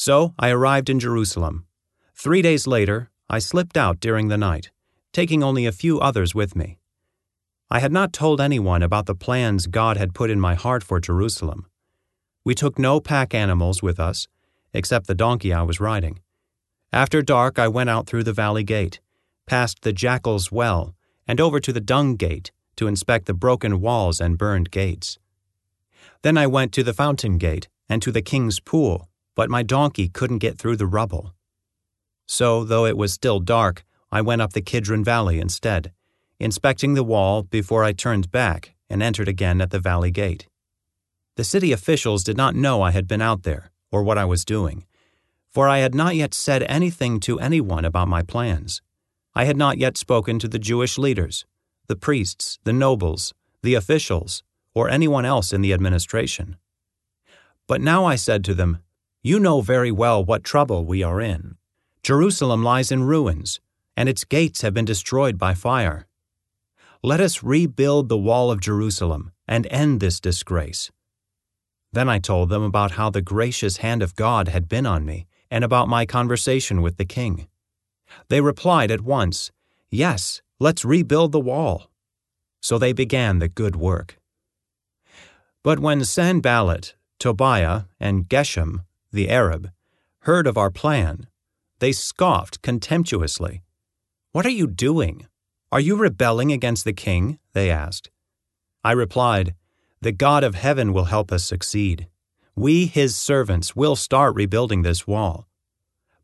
So I arrived in Jerusalem. Three days later, I slipped out during the night, taking only a few others with me. I had not told anyone about the plans God had put in my heart for Jerusalem. We took no pack animals with us, except the donkey I was riding. After dark, I went out through the valley gate, past the jackal's well, and over to the dung gate to inspect the broken walls and burned gates. Then I went to the fountain gate and to the king's pool but my donkey couldn't get through the rubble. So, though it was still dark, I went up the Kidron Valley instead, inspecting the wall before I turned back and entered again at the valley gate. The city officials did not know I had been out there or what I was doing, for I had not yet said anything to anyone about my plans. I had not yet spoken to the Jewish leaders, the priests, the nobles, the officials, or anyone else in the administration. But now I said to them, you know very well what trouble we are in. Jerusalem lies in ruins, and its gates have been destroyed by fire. Let us rebuild the wall of Jerusalem and end this disgrace. Then I told them about how the gracious hand of God had been on me and about my conversation with the king. They replied at once, Yes, let's rebuild the wall. So they began the good work. But when Sanballat, Tobiah, and Geshem, the Arab, heard of our plan, they scoffed contemptuously. What are you doing? Are you rebelling against the king? They asked. I replied, The God of heaven will help us succeed. We, his servants, will start rebuilding this wall.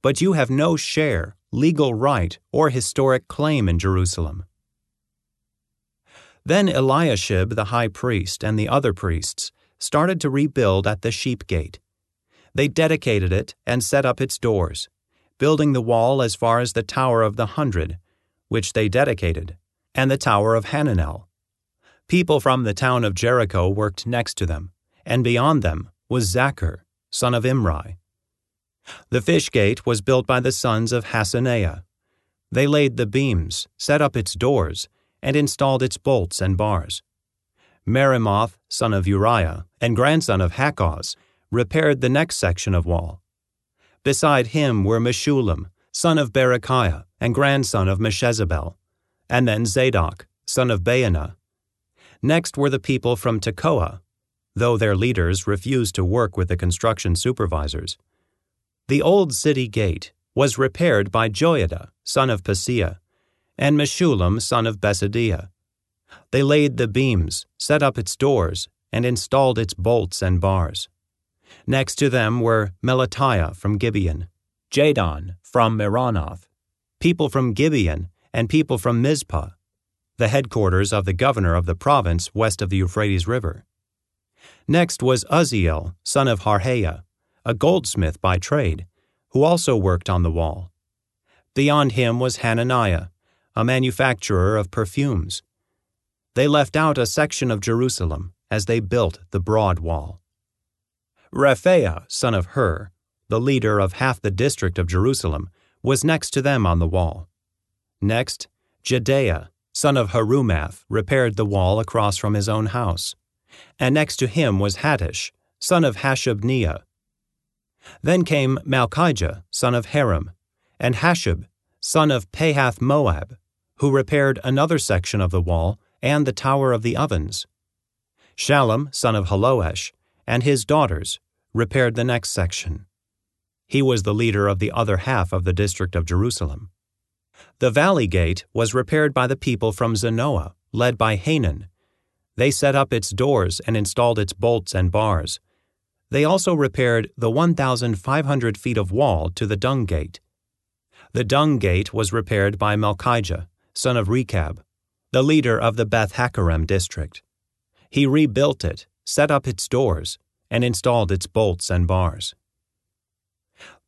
But you have no share, legal right, or historic claim in Jerusalem. Then Eliashib the high priest and the other priests started to rebuild at the sheep gate. They dedicated it and set up its doors, building the wall as far as the Tower of the Hundred, which they dedicated, and the Tower of Hananel. People from the town of Jericho worked next to them, and beyond them was Zaccur, son of Imri. The fish gate was built by the sons of Hassenaah. They laid the beams, set up its doors, and installed its bolts and bars. Meremoth, son of Uriah, and grandson of Hakkoz, repaired the next section of wall. Beside him were Meshullam, son of Berechiah and grandson of Meshezabel, and then Zadok, son of Baana. Next were the people from Tekoa, though their leaders refused to work with the construction supervisors. The old city gate was repaired by Joiada, son of Paseah, and Meshullam, son of Besodeiah. They laid the beams, set up its doors, and installed its bolts and bars. Next to them were Melatiah from Gibeon, Jadon from Meronoth, people from Gibeon, and people from Mizpah, the headquarters of the governor of the province west of the Euphrates River. Next was Uzziel, son of Harhaiah, a goldsmith by trade, who also worked on the wall. Beyond him was Hananiah, a manufacturer of perfumes. They left out a section of Jerusalem as they built the broad wall. Rephaiah, son of Hur, the leader of half the district of Jerusalem, was next to them on the wall. Next, Jedaiah, son of Harumaph, repaired the wall across from his own house. And next to him was Hattush, son of Hashabneiah. Then came Malchijah, son of Haram, and Hasshub, son of Pahath Moab, who repaired another section of the wall and the tower of the ovens. Shallum, son of Hallohesh, and his daughters repaired the next section. He was the leader of the other half of the district of Jerusalem. The valley gate was repaired by the people from Zanoah, led by Hanan. They set up its doors and installed its bolts and bars. They also repaired the 1,500 feet of wall to the dung gate. The dung gate was repaired by Malchijah, son of Rechab, the leader of the Beth Haccherem district. He rebuilt it set up its doors, and installed its bolts and bars.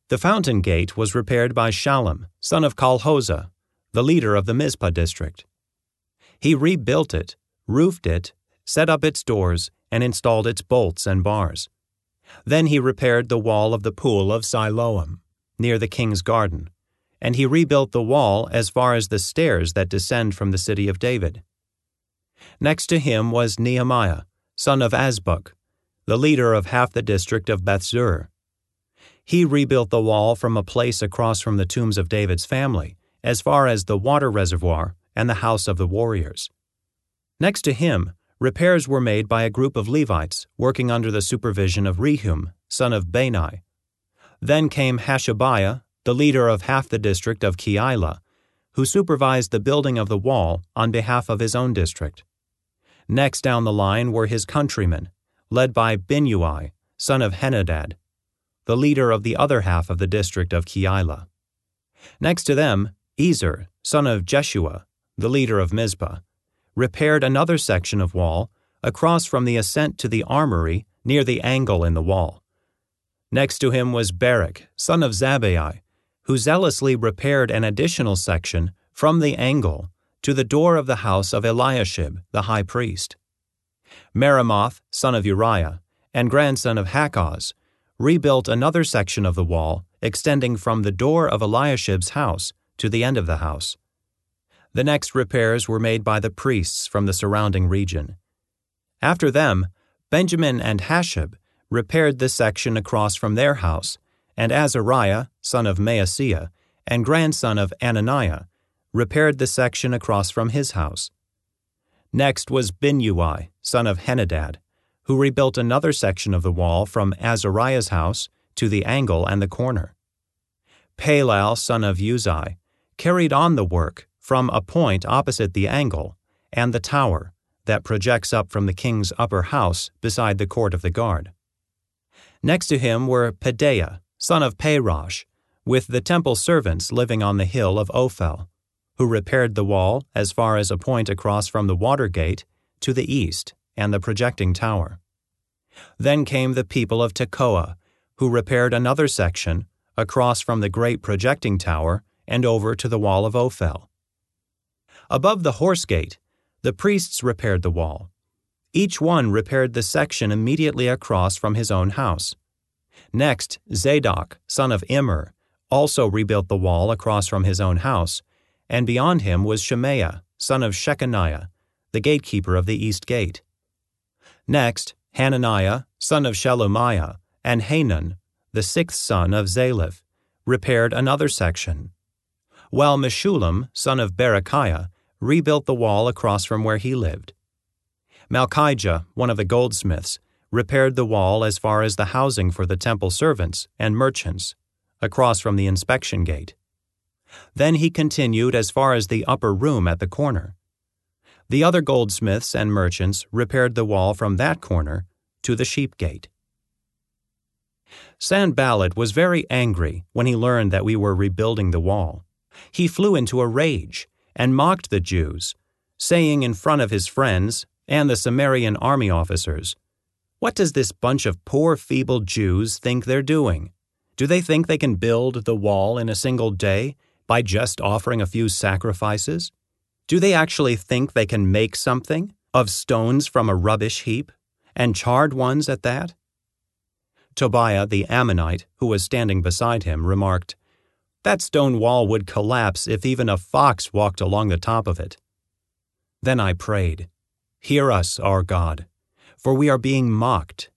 The fountain gate was repaired by Shallum, son of Colhozeh, the leader of the Mizpah district. He rebuilt it, roofed it, set up its doors, and installed its bolts and bars. Then he repaired the wall of the pool of Siloam, near the king's garden, and he rebuilt the wall as far as the stairs that descend from the city of David. Next to him was Nehemiah, son of Azbuk, the leader of half the district of Bethzur. He rebuilt the wall from a place across from the tombs of David's family, as far as the water reservoir and the house of the warriors. Next to him, repairs were made by a group of Levites working under the supervision of Rehum, son of Bani. Then came Hashabiah, the leader of half the district of Keilah, who supervised the building of the wall on behalf of his own district. Next down the line were his countrymen, led by Binnui, son of Henadad, the leader of the other half of the district of Keilah. Next to them, Ezer, son of Jeshua, the leader of Mizpah, repaired another section of wall across from the ascent to the armory near the angle in the wall. Next to him was Barak, son of Zabbai, who zealously repaired an additional section from the angle to the door of the house of Eliashib, the high priest. Meremoth, son of Uriah, and grandson of Hakkoz, rebuilt another section of the wall extending from the door of Eliashib's house to the end of the house. The next repairs were made by the priests from the surrounding region. After them, Benjamin and Hashab repaired the section across from their house, and Azariah, son of Maaseiah, and grandson of Ananiah, repaired the section across from his house. Next was Binnui, son of Henadad, who rebuilt another section of the wall from Azariah's house to the angle and the corner. Palal, son of Uzai, carried on the work from a point opposite the angle and the tower that projects up from the king's upper house beside the court of the guard. Next to him were Pedaiah, son of Parosh, with the temple servants living on the hill of Ophel, who repaired the wall as far as a point across from the water gate to the east and the projecting tower. Then came the people of Tekoa, who repaired another section across from the great projecting tower and over to the wall of Ophel. Above the horse gate, the priests repaired the wall. Each one repaired the section immediately across from his own house. Next, Zadok, son of Immer, also rebuilt the wall across from his own house, and beyond him was Shemaiah, son of Shechaniah, the gatekeeper of the east gate. Next, Hananiah, son of Shelemiah, and Hanan, the sixth son of Zalaph, repaired another section, while Meshullam, son of Berechiah, rebuilt the wall across from where he lived. Malchijah, one of the goldsmiths, repaired the wall as far as the housing for the temple servants and merchants, across from the inspection gate. Then he continued as far as the upper room at the corner. The other goldsmiths and merchants repaired the wall from that corner to the sheep gate. Sanballat was very angry when he learned that we were rebuilding the wall. He flew into a rage and mocked the Jews, saying in front of his friends and the Samaritan army officers, What does this bunch of poor, feeble Jews think they're doing? Do they think they can build the wall in a single day by just offering a few sacrifices? Do they actually think they can make something of stones from a rubbish heap, and charred ones at that? Tobiah the Ammonite, who was standing beside him, remarked, That stone wall would collapse if even a fox walked along the top of it. Then I prayed, Hear us, our God, for we are being mocked.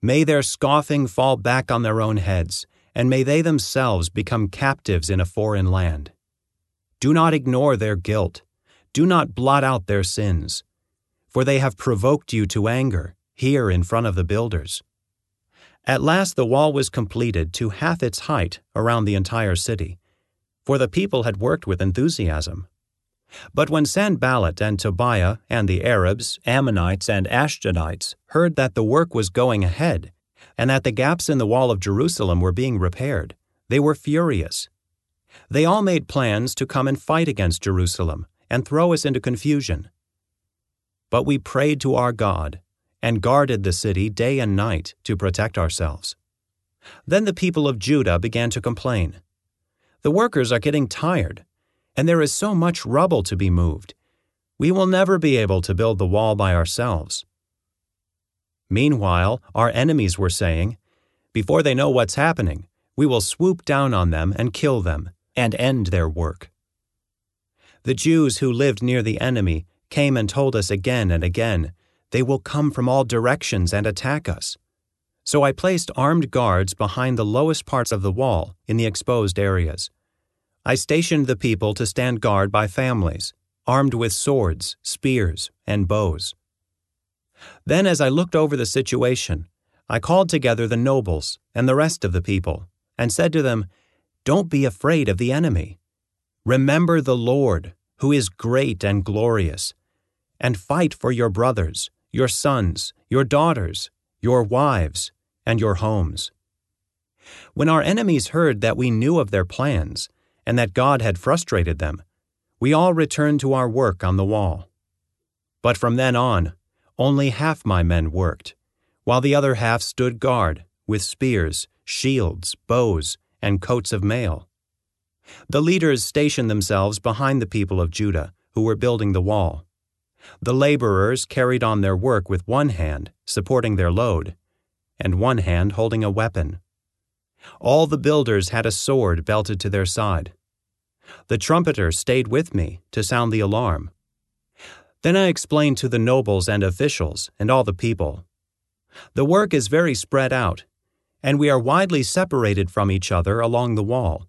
May their scoffing fall back on their own heads, and may they themselves become captives in a foreign land. Do not ignore their guilt. Do not blot out their sins. For they have provoked you to anger, here in front of the builders. At last the wall was completed to half its height around the entire city, for the people had worked with enthusiasm. But when Sanballat and Tobiah and the Arabs, Ammonites, and Ashdodites heard that the work was going ahead, and that the gaps in the wall of Jerusalem were being repaired, they were furious. They all made plans to come and fight against Jerusalem and throw us into confusion. But we prayed to our God and guarded the city day and night to protect ourselves. Then the people of Judah began to complain. The workers are getting tired, and there is so much rubble to be moved. We will never be able to build the wall by ourselves. Meanwhile, our enemies were saying, Before they know what's happening, we will swoop down on them and kill them, and end their work. The Jews who lived near the enemy came and told us again and again they will come from all directions and attack us. So I placed armed guards behind the lowest parts of the wall in the exposed areas. I stationed the people to stand guard by families, armed with swords, spears, and bows. Then, as I looked over the situation, I called together the nobles and the rest of the people, and said to them, Don't be afraid of the enemy. Remember the Lord, who is great and glorious, and fight for your brothers, your sons, your daughters, your wives, and your homes. When our enemies heard that we knew of their plans, and that God had frustrated them, we all returned to our work on the wall. But from then on, only half my men worked, while the other half stood guard with spears, shields, bows, and coats of mail. The leaders stationed themselves behind the people of Judah who were building the wall. The laborers carried on their work with one hand, supporting their load, and one hand holding a weapon. All the builders had a sword belted to their side. The trumpeter stayed with me to sound the alarm. Then I explained to the nobles and officials and all the people. The work is very spread out, and we are widely separated from each other along the wall.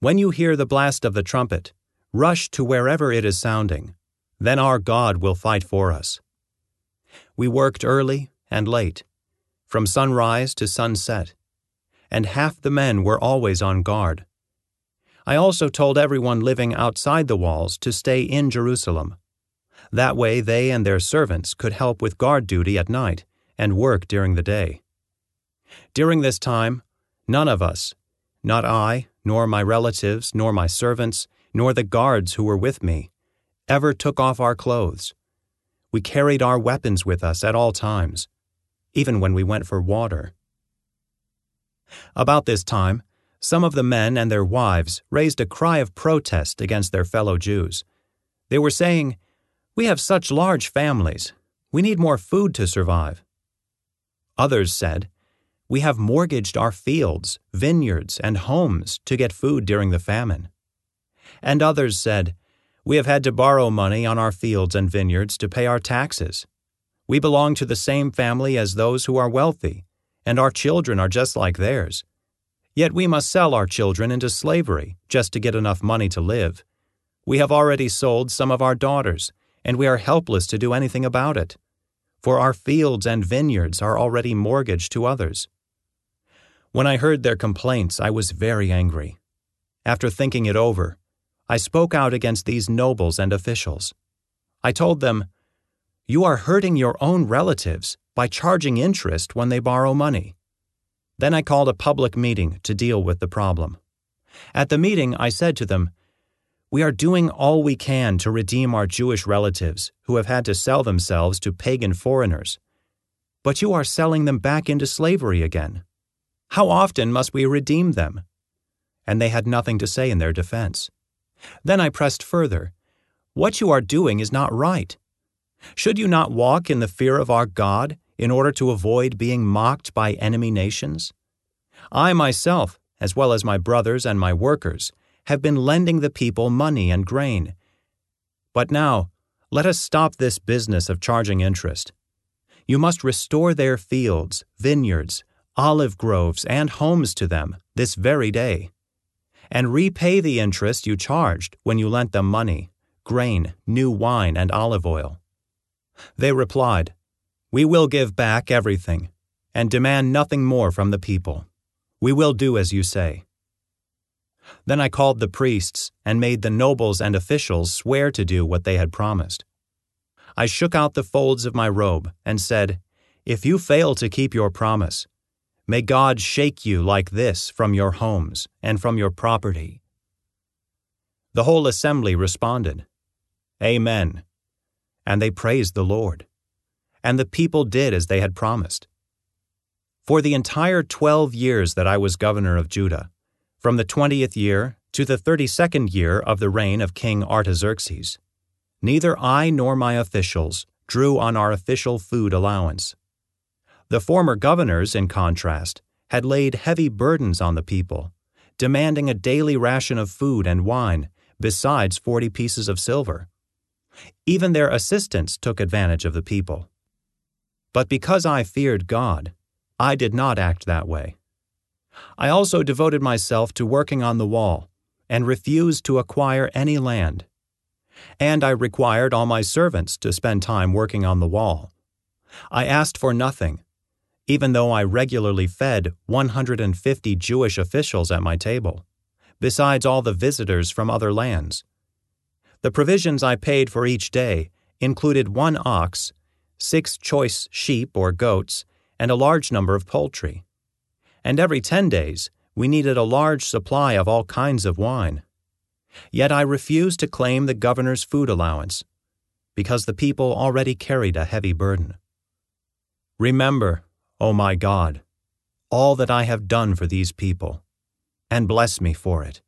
When you hear the blast of the trumpet, rush to wherever it is sounding. Then our God will fight for us. We worked early and late, from sunrise to sunset, and half the men were always on guard. I also told everyone living outside the walls to stay in Jerusalem. That way they and their servants could help with guard duty at night and work during the day. During this time, none of us, not I, nor my relatives, nor my servants, nor the guards who were with me, ever took off our clothes. We carried our weapons with us at all times, even when we went for water. About this time, some of the men and their wives raised a cry of protest against their fellow Jews. They were saying, We have such large families. We need more food to survive. Others said, We have mortgaged our fields, vineyards, and homes to get food during the famine. And others said, We have had to borrow money on our fields and vineyards to pay our taxes. We belong to the same family as those who are wealthy, and our children are just like theirs. Yet we must sell our children into slavery just to get enough money to live. We have already sold some of our daughters, and we are helpless to do anything about it. For our fields and vineyards are already mortgaged to others. When I heard their complaints, I was very angry. After thinking it over, I spoke out against these nobles and officials. I told them, You are hurting your own relatives by charging interest when they borrow money. Then I called a public meeting to deal with the problem. At the meeting, I said to them, We are doing all we can to redeem our Jewish relatives who have had to sell themselves to pagan foreigners. But you are selling them back into slavery again. How often must we redeem them? And they had nothing to say in their defense. Then I pressed further What you are doing is not right. Should you not walk in the fear of our God in order to avoid being mocked by enemy nations? I myself, as well as my brothers and my workers, have been lending the people money and grain. But now, let us stop this business of charging interest. You must restore their fields, vineyards, olive groves, and homes to them this very day, and repay the interest you charged when you lent them money, grain, new wine, and olive oil. They replied, we will give back everything, and demand nothing more from the people. We will do as you say. Then I called the priests and made the nobles and officials swear to do what they had promised. I shook out the folds of my robe and said, If you fail to keep your promise, may God shake you like this from your homes and from your property. The whole assembly responded, Amen. And they praised the Lord and the people did as they had promised. For the entire twelve years that I was governor of Judah, from the twentieth year to the thirty second year of the reign of King Artaxerxes, neither I nor my officials drew on our official food allowance. The former governors, in contrast, had laid heavy burdens on the people, demanding a daily ration of food and wine, besides forty pieces of silver. Even their assistants took advantage of the people. But because I feared God, I did not act that way. I also devoted myself to working on the wall and refused to acquire any land. And I required all my servants to spend time working on the wall. I asked for nothing, even though I regularly fed 150 Jewish officials at my table, besides all the visitors from other lands. The provisions I paid for each day included one ox, six choice sheep or goats, and a large number of poultry. And every ten days, we needed a large supply of all kinds of wine. Yet I refused to claim the governor's food allowance, because the people already carried a heavy burden. Remember, O my God, all that I have done for these people, and bless me for it.